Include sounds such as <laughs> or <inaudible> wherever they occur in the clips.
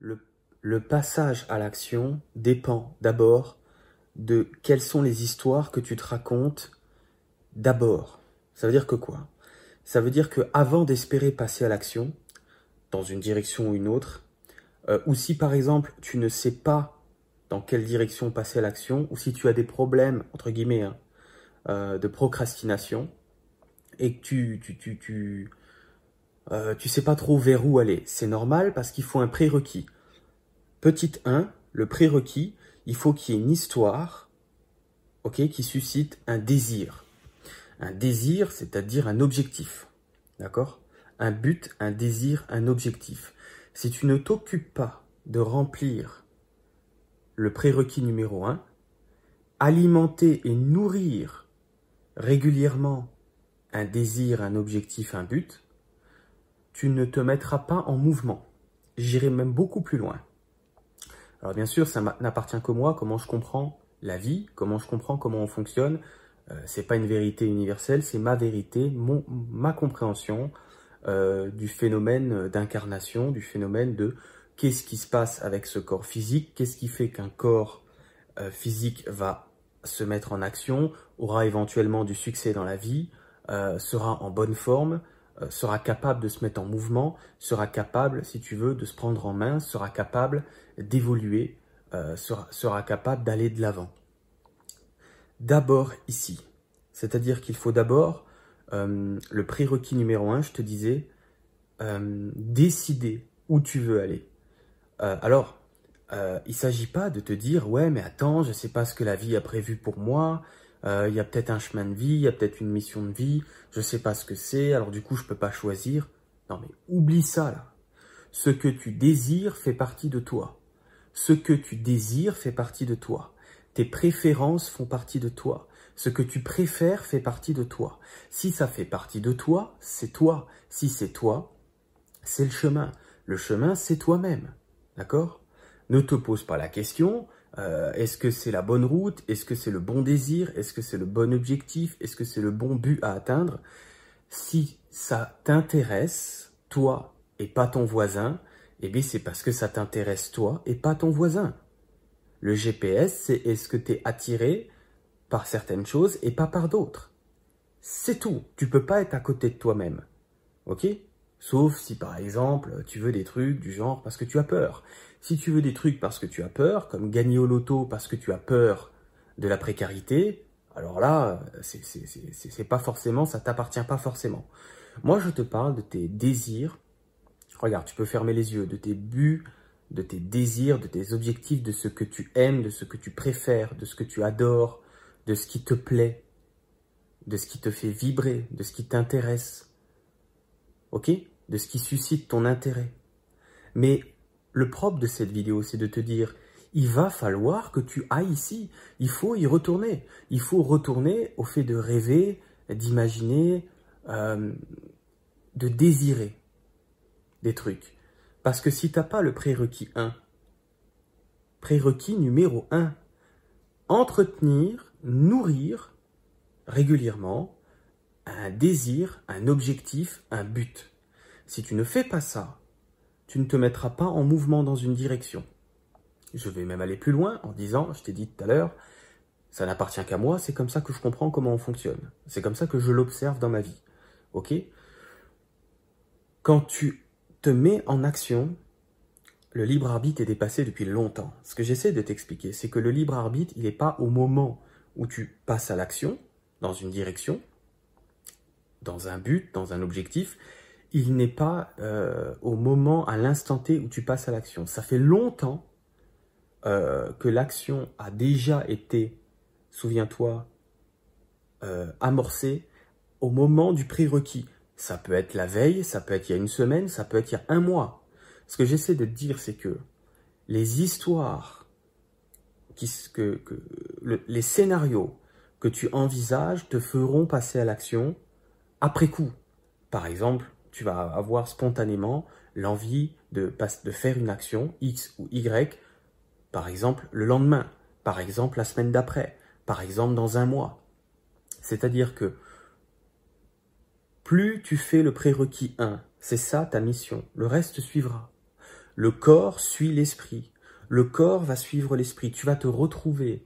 Le, passage à l'action dépend d'abord de quelles sont les histoires que tu te racontes d'abord. Ça veut dire que quoi? Ça veut dire que avant d'espérer passer à l'action, dans une direction ou une autre, euh, ou si par exemple tu ne sais pas dans quelle direction passer à l'action, ou si tu as des problèmes, entre guillemets, hein, euh, de procrastination, et que tu, tu, tu, tu, euh, tu sais pas trop vers où aller. C'est normal parce qu'il faut un prérequis. Petit 1, le prérequis, il faut qu'il y ait une histoire qui suscite un désir. Un désir, c'est-à-dire un objectif. D'accord? Un but, un désir, un objectif. Si tu ne t'occupes pas de remplir le prérequis numéro 1, alimenter et nourrir régulièrement un désir, un objectif, un but, tu ne te mettras pas en mouvement. J'irai même beaucoup plus loin. Alors bien sûr, ça n'appartient que moi, comment je comprends la vie, comment je comprends comment on fonctionne? Euh, c'est pas une vérité universelle, c'est ma vérité, ma compréhension euh, du phénomène d'incarnation, du phénomène de qu'est-ce qui se passe avec ce corps physique, qu'est-ce qui fait qu'un corps euh, physique va se mettre en action, aura éventuellement du succès dans la vie, sera en bonne forme, euh, sera capable de se mettre en mouvement, sera capable, si tu veux, de se prendre en main, sera capable d'évoluer, euh, sera, capable d'aller de l'avant. D'abord ici, c'est-à-dire qu'il faut d'abord, euh, le prérequis numéro un, je te disais, décider où tu veux aller. alors, il ne s'agit pas de te dire, ouais, mais attends, je ne sais pas ce que la vie a prévu pour moi, euh, il y a peut-être un chemin de vie, il y a peut-être une mission de vie, je sais pas ce que c'est, alors du coup je peux pas choisir. Non mais oublie ça là. Ce que tu désires fait partie de toi. Ce que tu désires fait partie de toi. Tes préférences font partie de toi. Ce que tu préfères fait partie de toi. Si ça fait partie de toi, c'est toi. Si c'est toi, c'est le chemin. Le chemin, c'est toi-même. D'accord? Ne te pose pas la question, euh, est-ce que c'est la bonne route? Est-ce que c'est le bon désir? Est-ce que c'est le bon objectif? Est-ce que c'est le bon but à atteindre? Si ça t'intéresse, toi et pas ton voisin, eh bien c'est parce que ça t'intéresse toi et pas ton voisin. Le GPS, c'est est-ce que tu es attiré par certaines choses et pas par d'autres. C'est tout. Tu peux pas être à côté de toi-même. Ok? Sauf si par exemple tu veux des trucs du genre parce que tu as peur. Si tu veux des trucs parce que tu as peur, comme gagner au loto parce que tu as peur de la précarité, alors là, c'est pas forcément, ça t'appartient pas forcément. Moi, je te parle de tes désirs. Regarde, tu peux fermer les yeux, de tes buts, de tes désirs, de tes objectifs, de ce que tu aimes, de ce que tu préfères, de ce que tu adores, de ce qui te plaît, de ce qui te fait vibrer, de ce qui t'intéresse. Ok? De ce qui suscite ton intérêt. Mais le propre de cette vidéo, c'est de te dire, il va falloir que tu ailles ici. Il faut y retourner. Il faut retourner au fait de rêver, d'imaginer, euh, de désirer des trucs. Parce que si tu n'as pas le prérequis 1, prérequis numéro 1, entretenir, nourrir régulièrement un désir, un objectif, un but. Si tu ne fais pas ça, tu ne te mettras pas en mouvement dans une direction. Je vais même aller plus loin en disant, je t'ai dit tout à l'heure, ça n'appartient qu'à moi, c'est comme ça que je comprends comment on fonctionne. C'est comme ça que je l'observe dans ma vie. Ok? Quand tu te mets en action, le libre arbitre est dépassé depuis longtemps. Ce que j'essaie de t'expliquer, c'est que le libre arbitre, il n'est pas au moment où tu passes à l'action, dans une direction, dans un but, dans un objectif, il n'est pas euh, au moment, à l'instant T où tu passes à l'action. Ça fait longtemps euh, que l'action a déjà été, souviens-toi, euh, amorcée au moment du prérequis. Ça peut être la veille, ça peut être il y a une semaine, ça peut être il y a un mois. Ce que j'essaie de te dire, c'est que les histoires, qui, que, les scénarios que tu envisages te feront passer à l'action après coup. Par exemple, tu vas avoir spontanément l'envie de, faire une action X ou Y, par exemple le lendemain, par exemple la semaine d'après, par exemple dans un mois. C'est-à-dire que plus tu fais le prérequis 1, c'est ça ta mission, le reste suivra. Le corps suit l'esprit. Le corps va suivre l'esprit. Tu vas te retrouver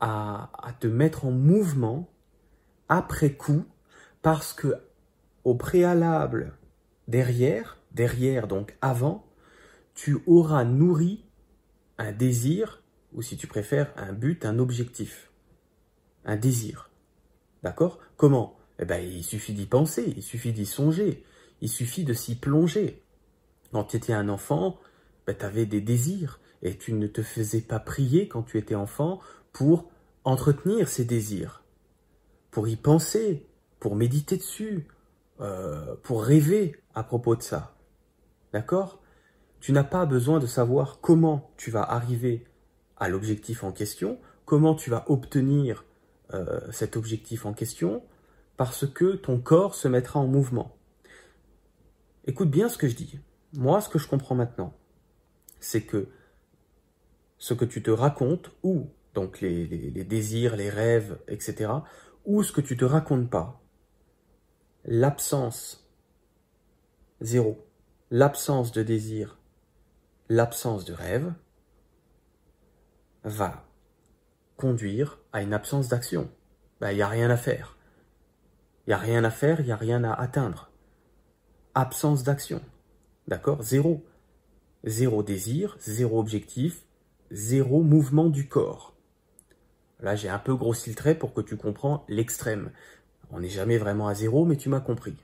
à te mettre en mouvement après coup parce que au préalable, derrière, derrière donc avant, tu auras nourri un désir, ou si tu préfères, un but, un objectif, un désir. D'accord? Comment? Eh bien, il suffit d'y penser, il suffit d'y songer, il suffit de s'y plonger. Quand tu étais un enfant, ben, tu avais des désirs, et tu ne te faisais pas prier quand tu étais enfant pour entretenir ces désirs, pour y penser, pour méditer dessus, euh, pour rêver à propos de ça. D'accord? Tu n'as pas besoin de savoir comment tu vas arriver à l'objectif en question, comment tu vas obtenir euh, cet objectif en question, parce que ton corps se mettra en mouvement. Écoute bien ce que je dis. Moi, ce que je comprends maintenant, c'est que ce que tu te racontes, ou donc les, les désirs, les rêves, etc., ou ce que tu te racontes pas, l'absence, zéro, l'absence de désir, l'absence de rêve, va conduire à une absence d'action. Il ben, n'y a rien à faire. Il n'y a rien à faire, il n'y a rien à atteindre. Absence d'action. D'accord? Zéro. Zéro désir, zéro objectif, zéro mouvement du corps. Là, j'ai un peu grossi le trait pour que tu comprends l'extrême. On n'est jamais vraiment à zéro, mais tu m'as compris.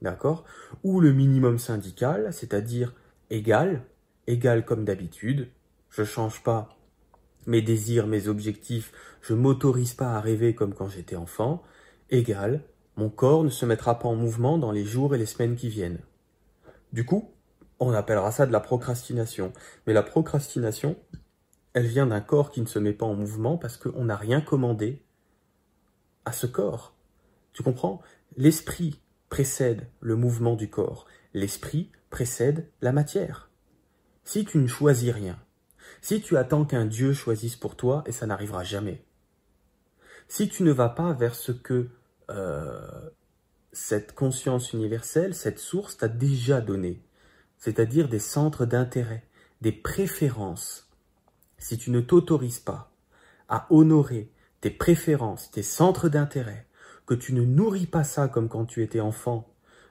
D'accord? Ou le minimum syndical, c'est-à-dire égal, égal comme d'habitude. Je change pas mes désirs, mes objectifs, je m'autorise pas à rêver comme quand j'étais enfant. Égal, mon corps ne se mettra pas en mouvement dans les jours et les semaines qui viennent. Du coup, on appellera ça de la procrastination. Mais la procrastination, elle vient d'un corps qui ne se met pas en mouvement parce qu'on n'a rien commandé à ce corps. Tu comprends? L'esprit précède le mouvement du corps. L'esprit précède la matière. Si tu ne choisis rien, si tu attends qu'un Dieu choisisse pour toi, et ça n'arrivera jamais, si tu ne vas pas vers ce que euh, cette conscience universelle, cette source t'a déjà donné, c'est-à-dire des centres d'intérêt, des préférences, si tu ne t'autorises pas à honorer tes préférences, tes centres d'intérêt, que tu ne nourris pas ça comme quand tu étais enfant,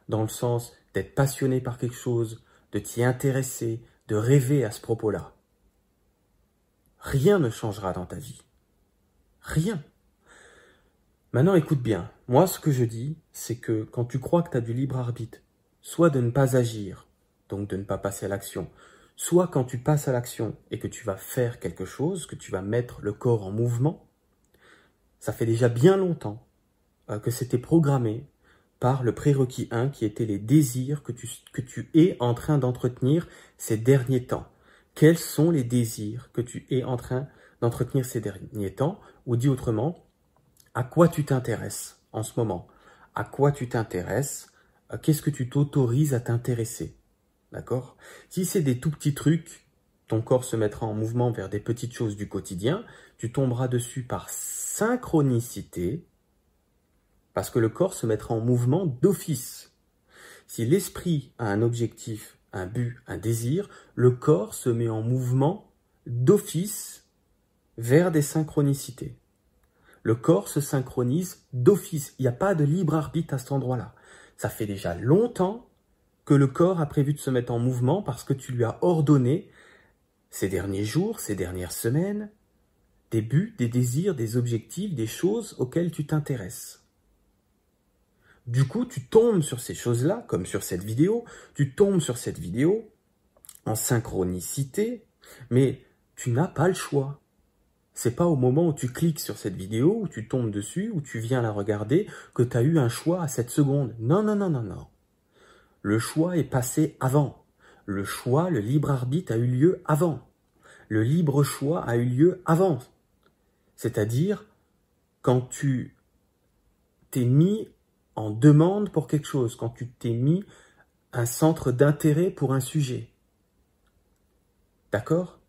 dans le sens d'être passionné par quelque chose, de t'y intéresser, de rêver à ce propos-là, rien ne changera dans ta vie. Rien. Maintenant, écoute bien. Moi, ce que je dis, c'est que quand tu crois que tu as du libre arbitre, soit de ne pas agir, donc de ne pas passer à l'action, soit quand tu passes à l'action et que tu vas faire quelque chose, que tu vas mettre le corps en mouvement, ça fait déjà bien longtemps que c'était programmé par le prérequis 1 qui était les désirs que tu, que tu es en train d'entretenir ces derniers temps. Quels sont les désirs que tu es en train d'entretenir ces derniers temps? Ou dit autrement, à quoi tu t'intéresses en ce moment? À quoi tu t'intéresses? Euh, Qu'est-ce que tu t'autorises à t'intéresser? D'accord? Si c'est des tout petits trucs, ton corps se mettra en mouvement vers des petites choses du quotidien, tu tomberas dessus par synchronicité, parce que le corps se mettra en mouvement d'office. Si l'esprit a un objectif, un but, un désir, le corps se met en mouvement d'office vers des synchronicités. Le corps se synchronise d'office. Il n'y a pas de libre arbitre à cet endroit-là. Ça fait déjà longtemps que le corps a prévu de se mettre en mouvement parce que tu lui as ordonné ces derniers jours, ces dernières semaines, des buts, des désirs, des objectifs, des choses auxquelles tu t'intéresses. Du coup, tu tombes sur ces choses-là, comme sur cette vidéo, tu tombes sur cette vidéo en synchronicité, mais tu n'as pas le choix. C'est pas au moment où tu cliques sur cette vidéo, où tu tombes dessus, où tu viens la regarder, que tu as eu un choix à cette seconde. Non, non, non, non, non. Le choix est passé avant. Le choix, le libre arbitre a eu lieu avant. Le libre choix a eu lieu avant. C'est-à-dire, quand tu t'es mis en demande pour quelque chose, quand tu t'es mis un centre d'intérêt pour un sujet. D'accord?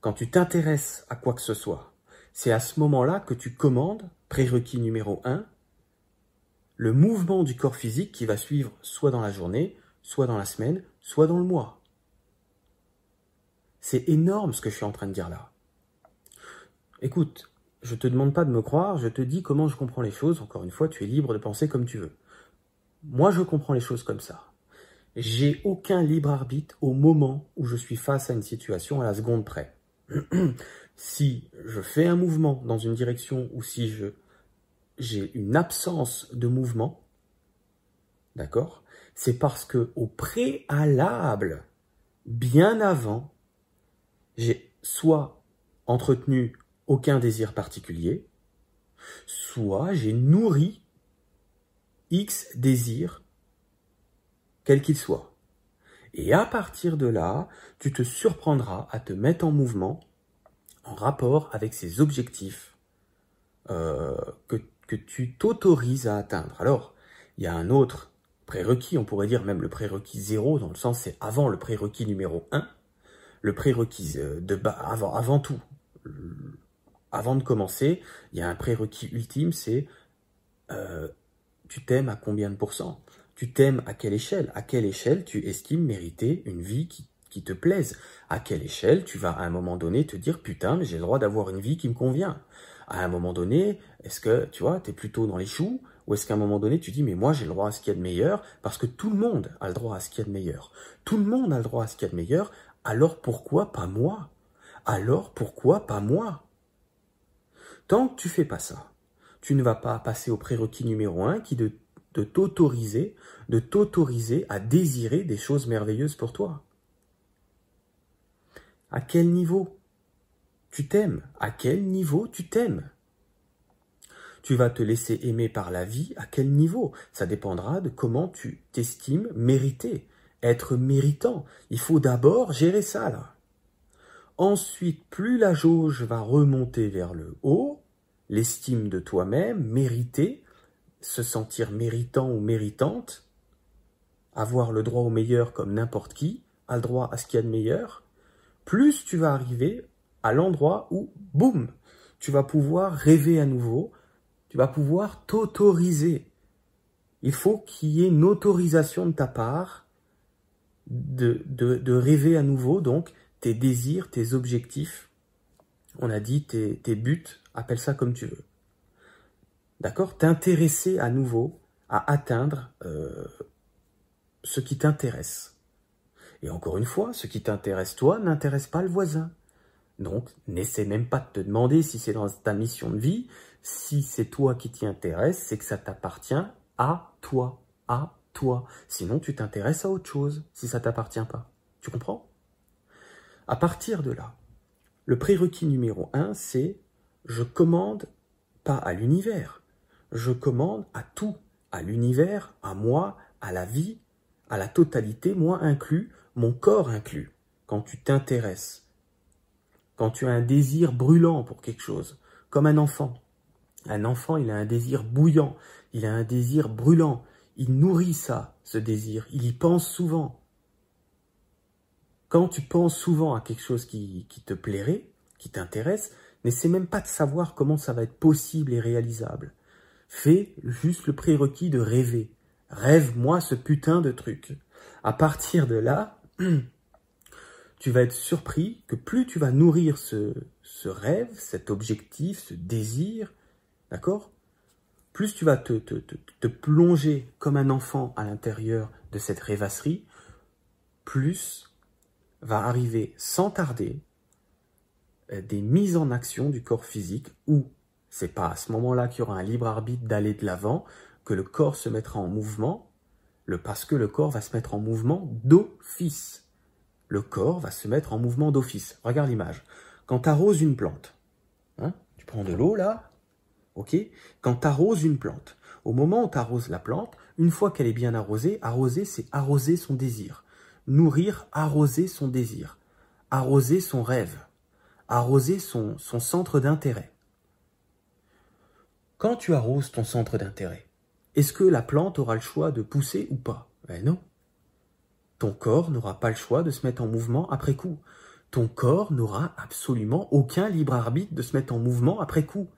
Quand tu t'intéresses à quoi que ce soit, c'est à ce moment-là que tu commandes, prérequis numéro 1, le mouvement du corps physique qui va suivre soit dans la journée, soit dans la semaine, soit dans le mois. C'est énorme ce que je suis en train de dire là. Écoute, je te demande pas de me croire, je te dis comment je comprends les choses. Encore une fois, tu es libre de penser comme tu veux. Moi, je comprends les choses comme ça. J'ai aucun libre arbitre au moment où je suis face à une situation à la seconde près. <clears throat> si je fais un mouvement dans une direction ou si je j'ai une absence de mouvement, d'accord C'est parce que au préalable, bien avant, j'ai soit entretenu aucun désir particulier, soit j'ai nourri X désir, quel qu'il soit. Et à partir de là, tu te surprendras à te mettre en mouvement en rapport avec ces objectifs euh, que, que tu t'autorises à atteindre. Alors, il y a un autre prérequis, on pourrait dire même le prérequis zéro, dans le sens c'est avant le prérequis numéro 1, le prérequis euh, de bas, avant, avant tout, avant de commencer, il y a un prérequis ultime, c'est euh, tu t'aimes à combien de pourcents? Tu t'aimes à quelle échelle? À quelle échelle tu estimes mériter une vie qui, qui te plaise? À quelle échelle tu vas à un moment donné te dire putain, mais j'ai le droit d'avoir une vie qui me convient? À un moment donné, est-ce que tu vois, tu es plutôt dans les choux? Ou est-ce qu'à un moment donné, tu dis, mais moi, j'ai le droit à ce qu'il y a de meilleur, parce que tout le monde a le droit à ce qu'il y a de meilleur. Tout le monde a le droit à ce qu'il y a de meilleur, alors pourquoi pas moi? Alors pourquoi pas moi? Tant que tu fais pas ça, tu ne vas pas passer au prérequis numéro un qui est de, t'autoriser, de t'autoriser à désirer des choses merveilleuses pour toi. À quel niveau tu t'aimes? À quel niveau tu t'aimes? Tu vas te laisser aimer par la vie à quel niveau? Ça dépendra de comment tu t'estimes mériter, être méritant. Il faut d'abord gérer ça là. Ensuite, plus la jauge va remonter vers le haut, l'estime de toi-même, mériter, se sentir méritant ou méritante, avoir le droit au meilleur comme n'importe qui, a le droit à ce qu'il y a de meilleur, plus tu vas arriver à l'endroit où, boum, tu vas pouvoir rêver à nouveau, tu vas pouvoir t'autoriser. Il faut qu'il y ait une autorisation de ta part de, de, de, rêver à nouveau, donc tes désirs, tes objectifs, on a dit tes, buts, appelle ça comme tu veux. D'accord? T'intéresser à nouveau à atteindre euh, ce qui t'intéresse. Et encore une fois, ce qui t'intéresse toi n'intéresse pas le voisin. Donc, n'essaie même pas de te demander si c'est dans ta mission de vie, si c'est toi qui t'y intéresse, c'est que ça t'appartient à toi, à toi. Sinon, tu t'intéresses à autre chose si ça t'appartient pas. Tu comprends? À partir de là, le prérequis numéro un, c'est je commande pas à l'univers, je commande à tout, à l'univers, à moi, à la vie, à la totalité, moi inclus, mon corps inclus. Quand tu t'intéresses, quand tu as un désir brûlant pour quelque chose, comme un enfant. Un enfant, il a un désir bouillant, il a un désir brûlant, il nourrit ça, ce désir, il y pense souvent. Quand tu penses souvent à quelque chose qui, te plairait, qui t'intéresse, N'essaie même pas de savoir comment ça va être possible et réalisable. Fais juste le prérequis de rêver. Rêve-moi ce putain de truc. À partir de là, <clears throat> tu vas être surpris que plus tu vas nourrir ce, rêve, cet objectif, ce désir, d'accord? Plus tu vas te, te, te plonger comme un enfant à l'intérieur de cette rêvasserie, plus va arriver sans tarder euh, des mises en action du corps physique où c'est pas à ce moment-là qu'il y aura un libre arbitre d'aller de l'avant, que le corps se mettra en mouvement, parce que le corps va se mettre en mouvement d'office. Le corps va se mettre en mouvement d'office. Regarde l'image. Quand tu arroses une plante, hein, tu prends de l'eau là, ok? Quand tu arroses une plante, au moment où tu arroses la plante, une fois qu'elle est bien arrosée, arroser, c'est arroser son désir. Nourrir, arroser son désir. Arroser son rêve arroser son, centre d'intérêt. Quand tu arroses ton centre d'intérêt, est-ce que la plante aura le choix de pousser ou pas? Ben non. Ton corps n'aura pas le choix de se mettre en mouvement après coup. Ton corps n'aura absolument aucun libre arbitre de se mettre en mouvement après coup.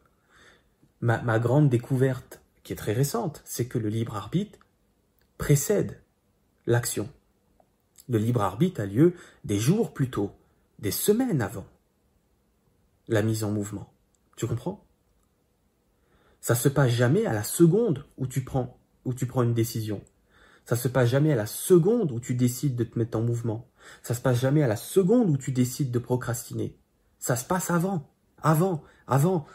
Ma grande découverte, qui est très récente, c'est que le libre arbitre précède l'action. Le libre arbitre a lieu des jours plus tôt, des semaines avant la mise en mouvement. Tu comprends? Ça se passe jamais à la seconde où tu prends où tu prends une décision. Ça se passe jamais à la seconde où tu décides de te mettre en mouvement. Ça se passe jamais à la seconde où tu décides de procrastiner. Ça se passe avant, avant, avant,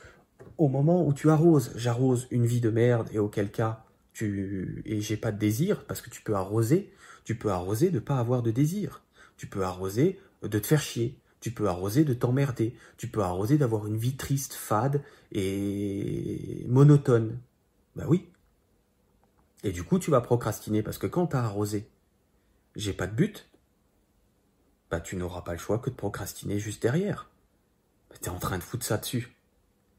au moment où tu arroses. J'arrose une vie de merde et auquel cas tu et j'ai pas de désir parce que tu peux arroser. Tu peux arroser de pas avoir de désir. Tu peux arroser de te faire chier. Tu peux arroser de t'emmerder. Tu peux arroser d'avoir une vie triste, fade et monotone. Ben oui. Et du coup, tu vas procrastiner parce que quand tu as arrosé, j'ai pas de but, bah tu n'auras pas le choix que de procrastiner juste derrière. Bah, tu es en train de foutre ça dessus.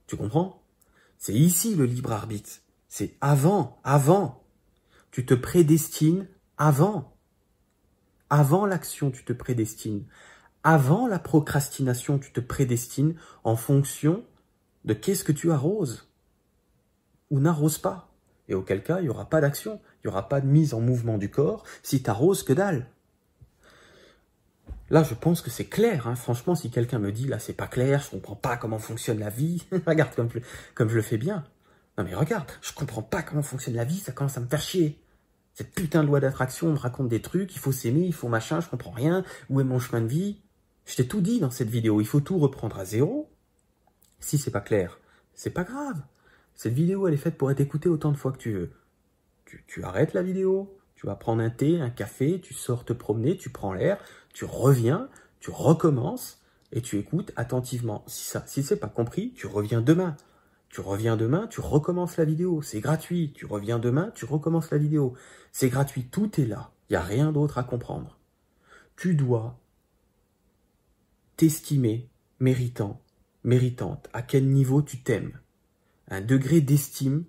Tu comprends? C'est ici le libre arbitre. C'est avant, avant. Tu te prédestines avant. Avant l'action, tu te prédestines. Avant la procrastination, tu te prédestines en fonction de qu'est-ce que tu arroses ou n'arroses pas. Et auquel cas, il n'y aura pas d'action, il n'y aura pas de mise en mouvement du corps si tu arroses que dalle. Là, je pense que c'est clair. Hein. Franchement, si quelqu'un me dit, là, c'est pas clair, je comprends pas comment fonctionne la vie, <laughs> regarde comme, comme je le fais bien. Non mais regarde, je comprends pas comment fonctionne la vie, ça commence à me faire chier. Cette putain de loi d'attraction, on me raconte des trucs, il faut s'aimer, il faut machin, je comprends rien, où est mon chemin de vie? Je t'ai tout dit dans cette vidéo, il faut tout reprendre à zéro. Si c'est pas clair, c'est pas grave. Cette vidéo, elle est faite pour être écoutée autant de fois que tu veux. Tu, arrêtes la vidéo, tu vas prendre un thé, un café, tu sors te promener, tu prends l'air, tu reviens, tu recommences et tu écoutes attentivement. Si ça, si c'est pas compris, tu reviens demain. Tu reviens demain, tu recommences la vidéo. C'est gratuit. Tu reviens demain, tu recommences la vidéo. C'est gratuit. Tout est là. Il n'y a rien d'autre à comprendre. Tu dois t'estimer méritant, méritante. À quel niveau tu t'aimes? Un degré d'estime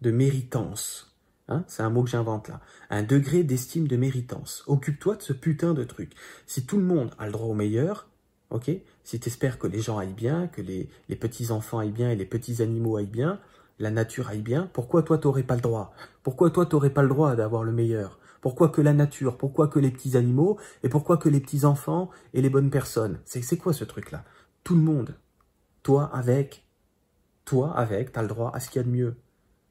de méritance. Hein, c'est un mot que j'invente là. Un degré d'estime de méritance. Occupe-toi de ce putain de truc. Si tout le monde a le droit au meilleur, ok? Si tu espères que les gens aillent bien, que les, les petits-enfants aillent bien et les petits animaux aillent bien, la nature aille bien, pourquoi toi t'aurais pas le droit? Pourquoi toi t'aurais pas le droit d'avoir le meilleur? Pourquoi que la nature? Pourquoi que les petits animaux Et pourquoi que les petits-enfants et les bonnes personnes? C'est quoi ce truc-là? Tout le monde. Toi avec, toi, avec, tu as le droit à ce qu'il y a de mieux.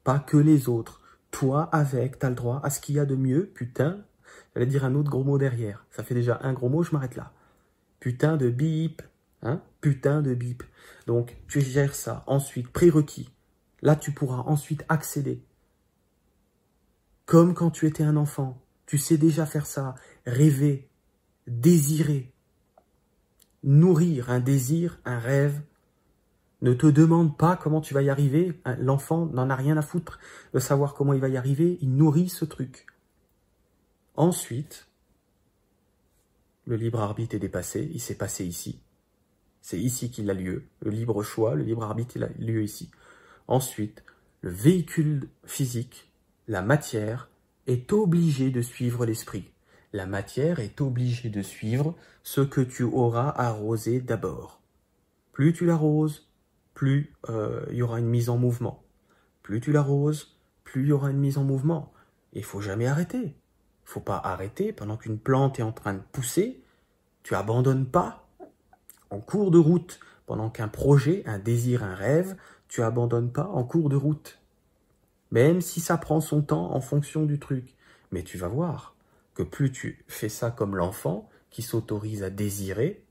Pas que les autres. Toi, avec, tu as le droit à ce qu'il y a de mieux. Putain, j'allais dire un autre gros mot derrière. Ça fait déjà un gros mot, je m'arrête là. Putain de bip. Hein Putain de bip. Donc, tu gères ça. Ensuite, prérequis. Là, tu pourras ensuite accéder. Comme quand tu étais un enfant. Tu sais déjà faire ça. Rêver. Désirer. Nourrir un désir, un rêve, ne te demande pas comment tu vas y arriver. L'enfant n'en a rien à foutre de savoir comment il va y arriver. Il nourrit ce truc. Ensuite, le libre arbitre est dépassé. Il s'est passé ici. C'est ici qu'il a lieu. Le libre choix, le libre arbitre, il a lieu ici. Ensuite, le véhicule physique, la matière, est obligé de suivre l'esprit. La matière est obligée de suivre ce que tu auras arrosé d'abord. Plus tu l'arroses, plus euh, il y aura une mise en mouvement. Plus tu l'arroses, plus il y aura une mise en mouvement. Il faut jamais arrêter. Faut pas arrêter pendant qu'une plante est en train de pousser. Tu abandonnes pas en cours de route pendant qu'un projet, un désir, un rêve, tu abandonnes pas en cours de route. Même si ça prend son temps en fonction du truc. Mais tu vas voir que plus tu fais ça comme l'enfant qui s'autorise à désirer,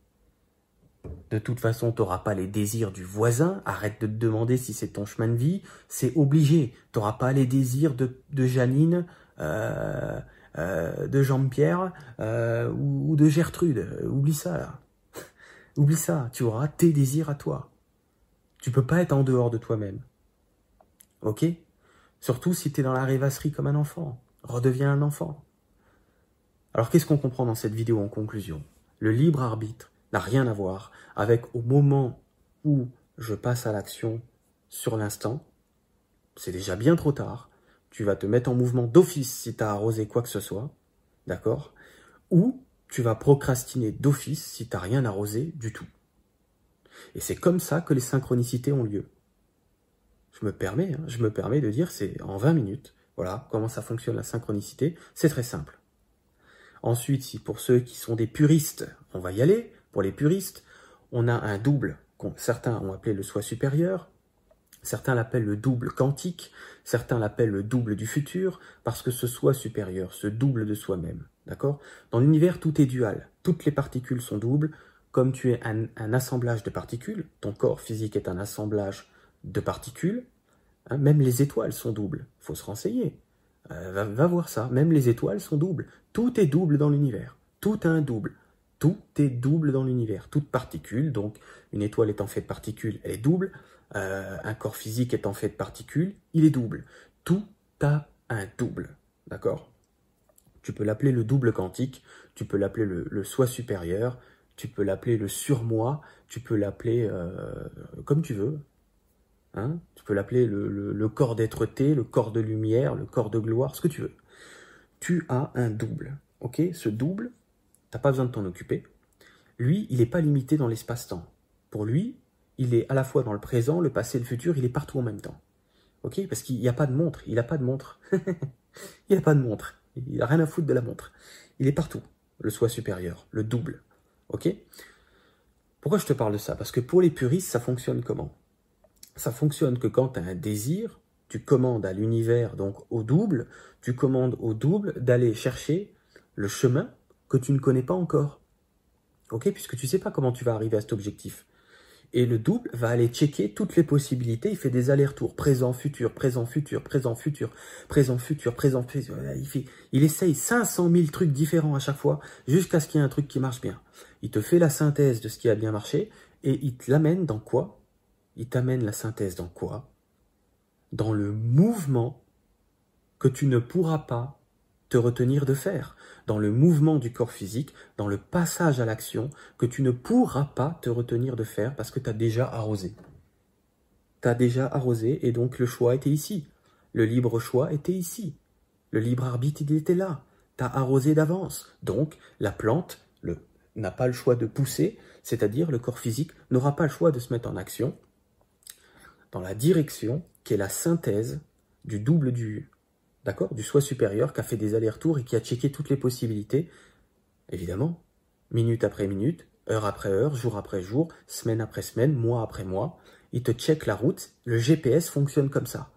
de toute façon, tu n'auras pas les désirs du voisin. Arrête de te demander si c'est ton chemin de vie. C'est obligé. Tu n'auras pas les désirs de, Janine, euh, euh, de Jean-Pierre euh, ou, de Gertrude. Oublie ça. <laughs> Oublie ça. Tu auras tes désirs à toi. Tu peux pas être en dehors de toi-même. Ok? Surtout si tu es dans la rêvasserie comme un enfant. Redeviens un enfant. Alors qu'est-ce qu'on comprend dans cette vidéo en conclusion? Le libre arbitre n'a rien à voir avec au moment où je passe à l'action sur l'instant. C'est déjà bien trop tard. Tu vas te mettre en mouvement d'office si tu as arrosé quoi que ce soit. D'accord? Ou tu vas procrastiner d'office si tu n'as rien arrosé du tout. Et c'est comme ça que les synchronicités ont lieu. Je me permets, hein, je me permets de dire, c'est en 20 minutes. Voilà comment ça fonctionne la synchronicité. C'est très simple. Ensuite, si pour ceux qui sont des puristes, on va y aller Pour les puristes, on a un double, certains ont appelé le soi supérieur, certains l'appellent le double quantique, certains l'appellent le double du futur, parce que ce soi supérieur, ce double de soi-même. D'accord? Dans l'univers, tout est dual. Toutes les particules sont doubles. Comme tu es un, assemblage de particules, ton corps physique est un assemblage de particules, hein, même les étoiles sont doubles. Faut se renseigner. Euh, va, voir ça. Même les étoiles sont doubles. Tout est double dans l'univers. Tout a un double. Tout est double dans l'univers. Toute particule, donc une étoile étant faite de particules, elle est double. Euh, un corps physique étant fait de particules, il est double. Tout a un double. D'accord? Tu peux l'appeler le double quantique, tu peux l'appeler le, soi supérieur, tu peux l'appeler le surmoi, tu peux l'appeler euh, comme tu veux. Hein? Tu peux l'appeler le, corps d'être-té, le corps de lumière, le corps de gloire, ce que tu veux. Tu as un double. ok? Ce double, t'as pas besoin de t'en occuper. Lui, il n'est pas limité dans l'espace-temps. Pour lui, il est à la fois dans le présent, le passé, le futur, il est partout en même temps. Ok? Parce qu'il n'y a pas de montre. Il n'a <laughs> pas de montre. il n'a pas de montre. Il n'a rien à foutre de la montre. Il est partout, le soi supérieur, le double. Ok? Pourquoi je te parle de ça? Parce que pour les puristes, ça fonctionne comment? Ça fonctionne que quand tu as un désir, tu commandes à l'univers, donc au double, tu commandes au double d'aller chercher le chemin que tu ne connais pas encore. Ok? Puisque tu ne sais pas comment tu vas arriver à cet objectif. Et le double va aller checker toutes les possibilités. Il fait des allers-retours. Présent, futur, présent, futur, présent, futur, présent, futur, présent, futur. Il, fait, il essaye 500 000 trucs différents à chaque fois jusqu'à ce qu'il y ait un truc qui marche bien. Il te fait la synthèse de ce qui a bien marché et il te l'amène dans quoi? Il t'amène la synthèse dans quoi? Dans le mouvement que tu ne pourras pas te retenir de faire dans le mouvement du corps physique, dans le passage à l'action, que tu ne pourras pas te retenir de faire parce que tu as déjà arrosé. Tu as déjà arrosé et donc le choix était ici. Le libre choix était ici. Le libre arbitre, il était là. Tu as arrosé d'avance. Donc la plante n'a pas le choix de pousser, c'est-à-dire le corps physique n'aura pas le choix de se mettre en action dans la direction qui est la synthèse du double du, d'accord, du soi supérieur qui a fait des allers-retours et qui a checké toutes les possibilités, évidemment, minute après minute, heure après heure, jour après jour, semaine après semaine, mois après mois, il te check la route, le GPS fonctionne comme ça.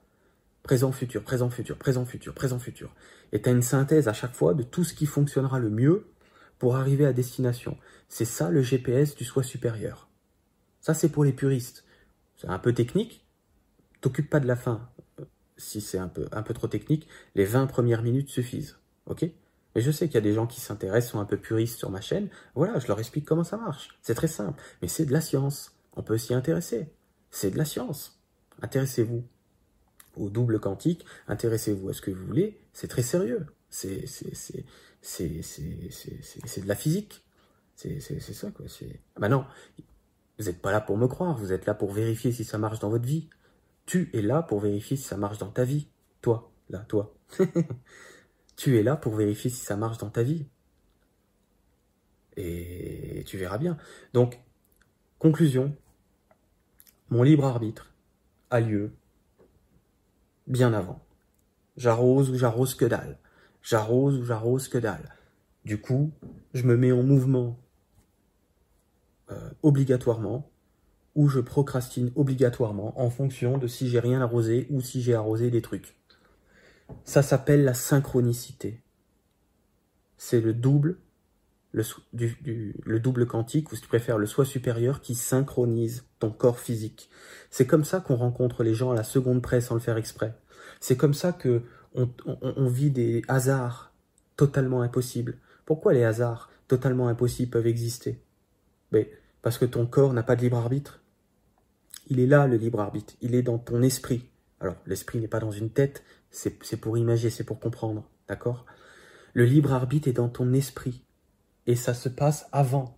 Présent, futur, présent, futur, présent, futur, présent, futur. Et tu as une synthèse à chaque fois de tout ce qui fonctionnera le mieux pour arriver à destination. C'est ça le GPS du soi supérieur. Ça, c'est pour les puristes. C'est un peu technique. T'occupe pas de la fin si c'est un peu, un peu trop technique, les 20 premières minutes suffisent. Ok? Mais je sais qu'il y a des gens qui s'intéressent, sont un peu puristes sur ma chaîne. Voilà, je leur explique comment ça marche. C'est très simple. Mais c'est de la science. On peut s'y intéresser. C'est de la science. Intéressez-vous au double quantique, intéressez-vous à ce que vous voulez, c'est très sérieux. C'est de la physique. C'est ça, quoi. Ah bah vous n'êtes pas là pour me croire, vous êtes là pour vérifier si ça marche dans votre vie. Tu es là pour vérifier si ça marche dans ta vie. Toi, là, toi. <laughs> tu es là pour vérifier si ça marche dans ta vie. Et tu verras bien. Donc, conclusion. Mon libre arbitre a lieu bien avant. J'arrose ou j'arrose que dalle. J'arrose ou j'arrose que dalle. Du coup, je me mets en mouvement euh, obligatoirement ou je procrastine obligatoirement en fonction de si j'ai rien arrosé ou si j'ai arrosé des trucs. Ça s'appelle la synchronicité. C'est le double, le, le double quantique, ou si tu préfères le soi supérieur, qui synchronise ton corps physique. C'est comme ça qu'on rencontre les gens à la seconde près sans le faire exprès. C'est comme ça que on, on vit des hasards totalement impossibles. Pourquoi les hasards totalement impossibles peuvent exister? Ben, Parce que ton corps n'a pas de libre arbitre. Il est là, le libre arbitre. Il est dans ton esprit. Alors, l'esprit n'est pas dans une tête, c'est pour imaginer, c'est pour comprendre. D'accord? Le libre arbitre est dans ton esprit. Et ça se passe avant.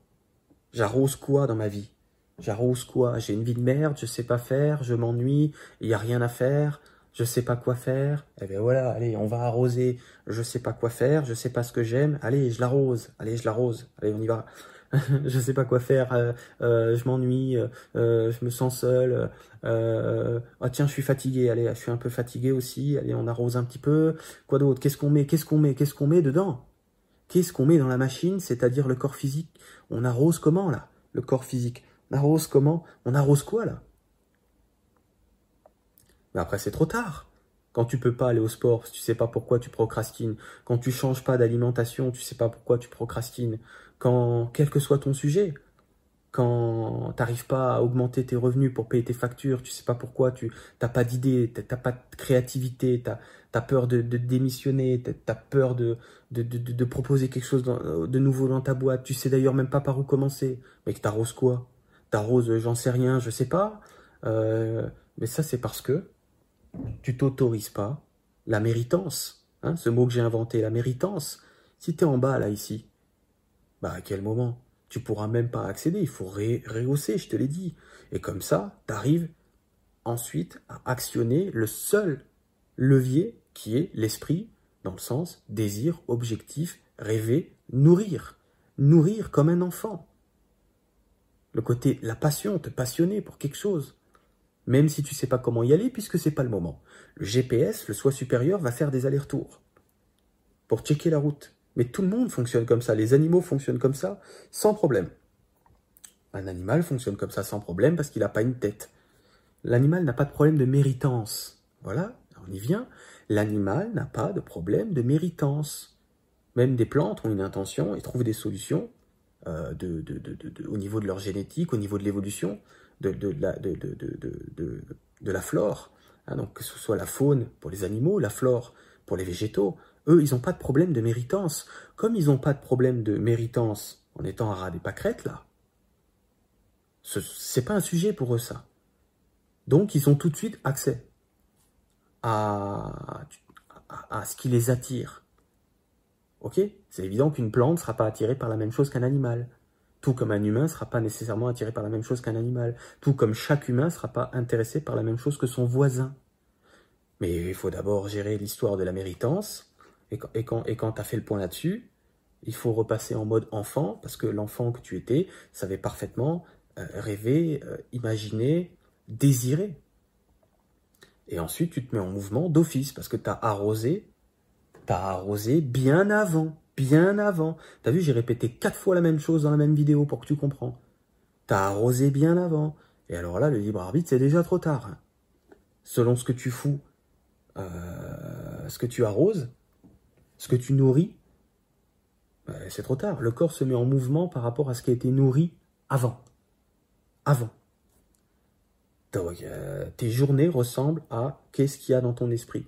J'arrose quoi dans ma vie? J'arrose quoi? J'ai une vie de merde, je sais pas faire, je m'ennuie, il n'y a rien à faire, je sais pas quoi faire. Eh bien voilà, allez, on va arroser, je sais pas quoi faire, je sais pas ce que j'aime, allez, je l'arrose, allez, je l'arrose, allez, on y va. <laughs> je sais pas quoi faire, euh, euh, je m'ennuie, euh, je me sens seul. ah tiens, je suis fatigué. Allez, je suis un peu fatigué aussi. Allez, on arrose un petit peu. Quoi d'autre? Qu'est-ce qu'on met? Qu'est-ce qu'on met? Qu'est-ce qu'on met dedans? Qu'est-ce qu'on met dans la machine, c'est-à-dire le corps physique? On arrose comment là? Le corps physique. On arrose comment? On arrose quoi là? Mais après c'est trop tard. Quand tu peux pas aller au sport, tu sais pas pourquoi tu procrastines. Quand tu changes pas d'alimentation, tu sais pas pourquoi tu procrastines. Quel que soit ton sujet, quand t'arrives pas à augmenter tes revenus pour payer tes factures, tu sais pas pourquoi, tu n'as pas d'idée, t'as pas de créativité, tu as, peur de, de démissionner, as peur de de, proposer quelque chose de nouveau dans ta boîte, tu sais d'ailleurs même pas par où commencer. Mais que t'arroses quoi? T'arroses, j'en sais rien, je sais pas. Euh, mais ça c'est parce que tu t'autorises pas la méritance, hein, ce mot que j'ai inventé, la méritance. Si tu es en bas là ici, bah à quel moment? Tu pourras même pas accéder, il faut rehausser, je te l'ai dit. Et comme ça, tu arrives ensuite à actionner le seul levier qui est l'esprit, dans le sens désir, objectif, rêver, nourrir. Nourrir comme un enfant. Le côté, la passion, te passionner pour quelque chose. Même si tu sais pas comment y aller, puisque c'est pas le moment. Le GPS, le soi supérieur, va faire des allers-retours. Pour checker la route. Mais tout le monde fonctionne comme ça, les animaux fonctionnent comme ça, sans problème. Un animal fonctionne comme ça sans problème parce qu'il n'a pas une tête. L'animal n'a pas de problème de méritance. Voilà, on y vient. L'animal n'a pas de problème de méritance. Même des plantes ont une intention et trouvent des solutions euh, au niveau de leur génétique, au niveau de l'évolution de, la, de, la flore. Hein, donc que ce soit la faune pour les animaux, la flore pour les végétaux, eux, ils n'ont pas de problème de méritance. Comme ils n'ont pas de problème de méritance en étant à ras des pâquerettes, là, c'est pas un sujet pour eux, ça. Donc, ils ont tout de suite accès à, à, ce qui les attire. Ok? C'est évident qu'une plante ne sera pas attirée par la même chose qu'un animal. Tout comme un humain ne sera pas nécessairement attiré par la même chose qu'un animal. Tout comme chaque humain ne sera pas intéressé par la même chose que son voisin. Mais il faut d'abord gérer l'histoire de la méritance, et quand, tu as fait le point là-dessus, il faut repasser en mode enfant, parce que l'enfant que tu étais savait parfaitement euh, rêver, euh, imaginer, désirer. Et ensuite, tu te mets en mouvement d'office, parce que tu as arrosé, tu arrosé bien avant, bien avant. Tu as vu, j'ai répété quatre fois la même chose dans la même vidéo pour que tu comprends. Tu as arrosé bien avant. Et alors là, le libre arbitre, c'est déjà trop tard. Hein. Selon ce que tu fous, euh, ce que tu arroses, ce que tu nourris, ben, c'est trop tard. Le corps se met en mouvement par rapport à ce qui a été nourri avant. Avant. Donc, euh, tes journées ressemblent à qu'est-ce qu'il y a dans ton esprit.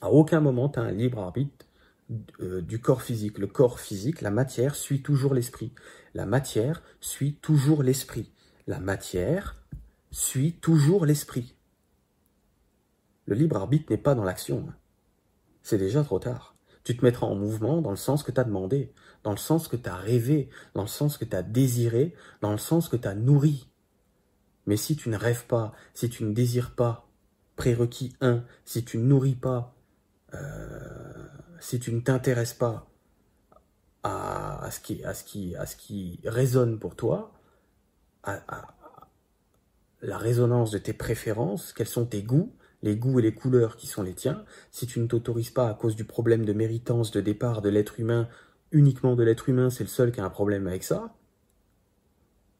À aucun moment, tu as un libre arbitre euh, du corps physique. Le corps physique, la matière, suit toujours l'esprit. La matière suit toujours l'esprit. La matière suit toujours l'esprit. Le libre arbitre n'est pas dans l'action c'est déjà trop tard. Tu te mettras en mouvement dans le sens que tu as demandé, dans le sens que tu as rêvé, dans le sens que tu as désiré, dans le sens que tu as nourri. Mais si tu ne rêves pas, si tu ne désires pas, prérequis 1, si tu ne nourris pas, euh, si tu ne t'intéresses pas à, ce qui, résonne pour toi, à la résonance de tes préférences, quels sont tes goûts, les goûts et les couleurs qui sont les tiens, si tu ne t'autorises pas à cause du problème de méritance de départ de l'être humain, uniquement de l'être humain, c'est le seul qui a un problème avec ça.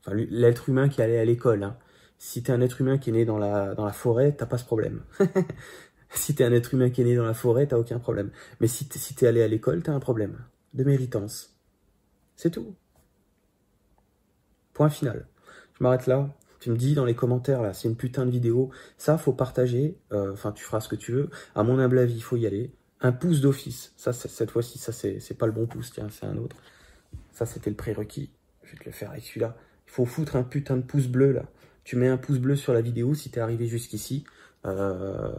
Enfin, l'être humain qui allait à l'école. Hein. Si es un être humain qui est né dans la, dans la forêt, t'as pas ce problème. <laughs> si tu es un être humain qui est né dans la forêt, t'as aucun problème. Mais si tu si allé à l'école, t'as un problème de méritance. C'est tout. Point final. Je m'arrête là. Tu me dis dans les commentaires, là, c'est une putain de vidéo. Ça, faut partager. Euh, enfin, tu feras ce que tu veux. À mon humble avis, il faut y aller. Un pouce d'office. Ça, cette fois-ci, ça, c'est pas le bon pouce. Tiens, c'est un autre. Ça, c'était le prérequis. Je vais te le faire avec celui-là. Il faut foutre un putain de pouce bleu, là. Tu mets un pouce bleu sur la vidéo si t'es arrivé jusqu'ici. Euh,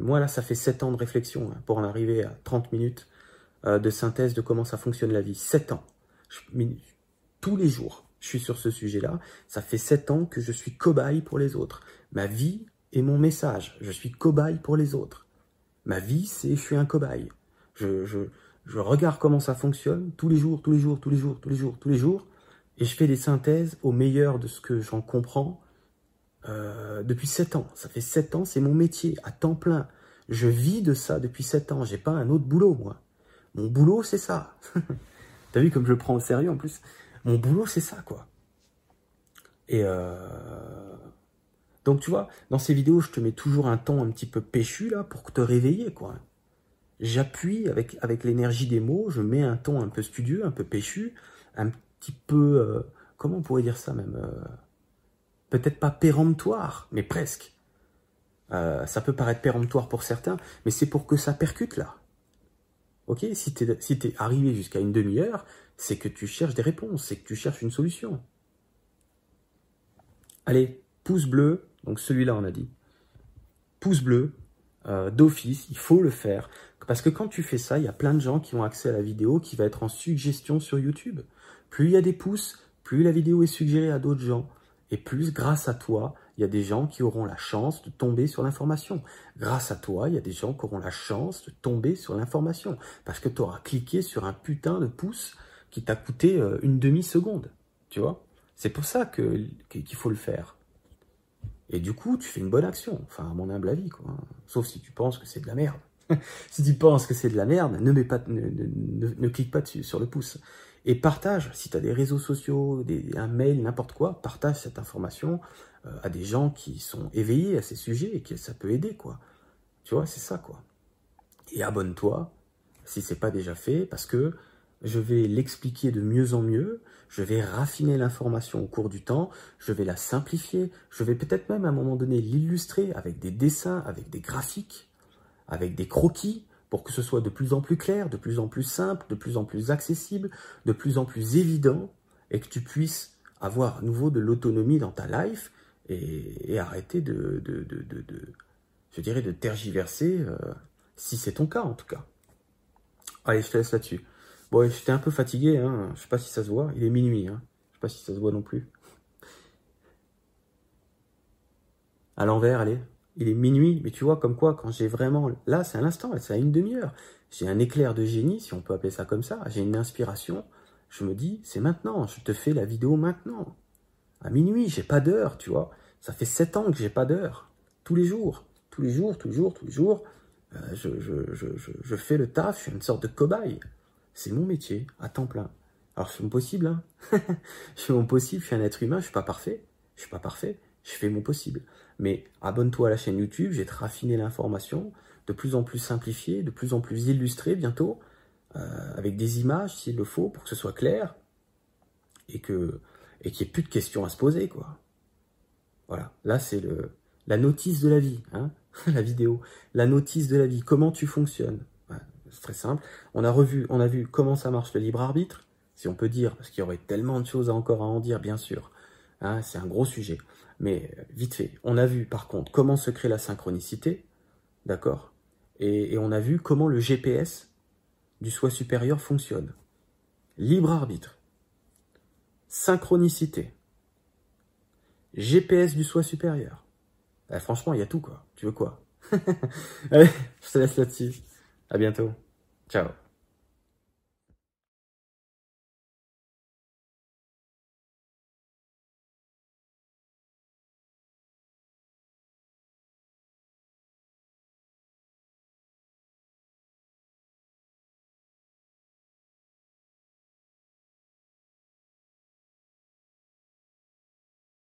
moi, là, ça fait 7 ans de réflexion hein, pour en arriver à 30 minutes euh, de synthèse de comment ça fonctionne la vie. 7 ans. tous les jours je suis sur ce sujet-là. Ça fait sept ans que je suis cobaye pour les autres. Ma vie est mon message. Je suis cobaye pour les autres. Ma vie, c'est je suis un cobaye. Je, je, je regarde comment ça fonctionne tous les jours, tous les jours, tous les jours, tous les jours, tous les jours, et je fais des synthèses au meilleur de ce que j'en comprends euh, depuis sept ans. Ça fait sept ans, c'est mon métier à temps plein. Je vis de ça depuis sept ans. J'ai pas un autre boulot, moi. Mon boulot, c'est ça. <laughs> T'as vu comme je prends au sérieux en plus? Mon boulot, c'est ça, quoi. Et euh... donc, tu vois, dans ces vidéos, je te mets toujours un ton un petit peu péchu, là, pour te réveiller, quoi. J'appuie avec, avec l'énergie des mots, je mets un ton un peu studieux, un peu péchu, un petit peu... Euh, comment on pourrait dire ça, même euh, Peut-être pas péremptoire, mais presque. Ça peut paraître péremptoire pour certains, mais c'est pour que ça percute, là. Ok, si tu es, arrivé jusqu'à une demi-heure, c'est que tu cherches des réponses, c'est que tu cherches une solution. Allez, pouce bleu, donc celui-là on a dit. Pouce bleu, euh, d'office, il faut le faire. Parce que quand tu fais ça, il y a plein de gens qui ont accès à la vidéo qui va être en suggestion sur YouTube. Plus il y a des pouces, plus la vidéo est suggérée à d'autres gens. Et plus, grâce à toi, il y a des gens qui auront la chance de tomber sur l'information. Grâce à toi, il y a des gens qui auront la chance de tomber sur l'information. Parce que tu auras cliqué sur un putain de pouce qui t'a coûté euh, une demi-seconde. Tu vois? C'est pour ça qu'il faut le faire. Et du coup, tu fais une bonne action. Enfin, à mon humble avis, quoi. Sauf si tu penses que c'est de la merde. <laughs> si tu penses que c'est de la merde, ne, mets pas, ne, clique pas dessus, sur le pouce. Et partage, si tu as des réseaux sociaux, un mail, n'importe quoi, partage cette information euh, à des gens qui sont éveillés à ces sujets et que ça peut aider, quoi. Tu vois, c'est ça, quoi. Et abonne-toi, si c'est pas déjà fait, parce que je vais l'expliquer de mieux en mieux, je vais raffiner l'information au cours du temps, je vais la simplifier, je vais peut-être même à un moment donné l'illustrer avec des dessins, avec des graphiques, avec des croquis, pour que ce soit de plus en plus clair, de plus en plus simple, de plus en plus accessible, de plus en plus évident, et que tu puisses avoir à nouveau de l'autonomie dans ta life et, arrêter de, je dirais, de tergiverser, euh, si c'est ton cas en tout cas. Allez, je te laisse là-dessus. Bon, j'étais un peu fatigué, hein. je sais pas si ça se voit, il est minuit, hein. je sais pas si ça se voit non plus. À l'envers, allez il est minuit, mais tu vois, comme quoi, quand j'ai vraiment... Là, c'est à l'instant, c'est à une demi-heure. J'ai un éclair de génie, si on peut appeler ça comme ça. J'ai une inspiration. Je me dis, c'est maintenant, je te fais la vidéo maintenant. À minuit, j'ai pas d'heure, tu vois. Ça fait sept ans que j'ai pas d'heure. Tous les jours. Tous les jours, tous les jours, tous les jours. Euh, je, fais le taf, je suis une sorte de cobaye. C'est mon métier, à temps plein. Alors, fais mon possible, hein. <laughs> je fais mon possible, je suis un être humain, je suis pas parfait. Je suis pas parfait je fais mon possible. Mais abonne-toi à la chaîne YouTube, j'ai raffiné l'information, de plus en plus simplifiée, de plus en plus illustrée bientôt, euh, avec des images s'il le faut, pour que ce soit clair, et que qu'il n'y ait plus de questions à se poser, quoi. Voilà, là c'est le la notice de la vie, hein <laughs> la vidéo, la notice de la vie, comment tu fonctionnes. c'est très simple. On a revu, on a vu comment ça marche le libre arbitre, si on peut dire, parce qu'il y aurait tellement de choses encore à en dire, bien sûr. Hein, c'est un gros sujet. Mais euh, vite fait, on a vu par contre comment se crée la synchronicité, d'accord? Et, on a vu comment le GPS du soi supérieur fonctionne. Libre arbitre, synchronicité, GPS du soi supérieur. Eh, franchement, il y a tout quoi. Tu veux quoi? <laughs> Allez, je te laisse là-dessus. À bientôt. Ciao.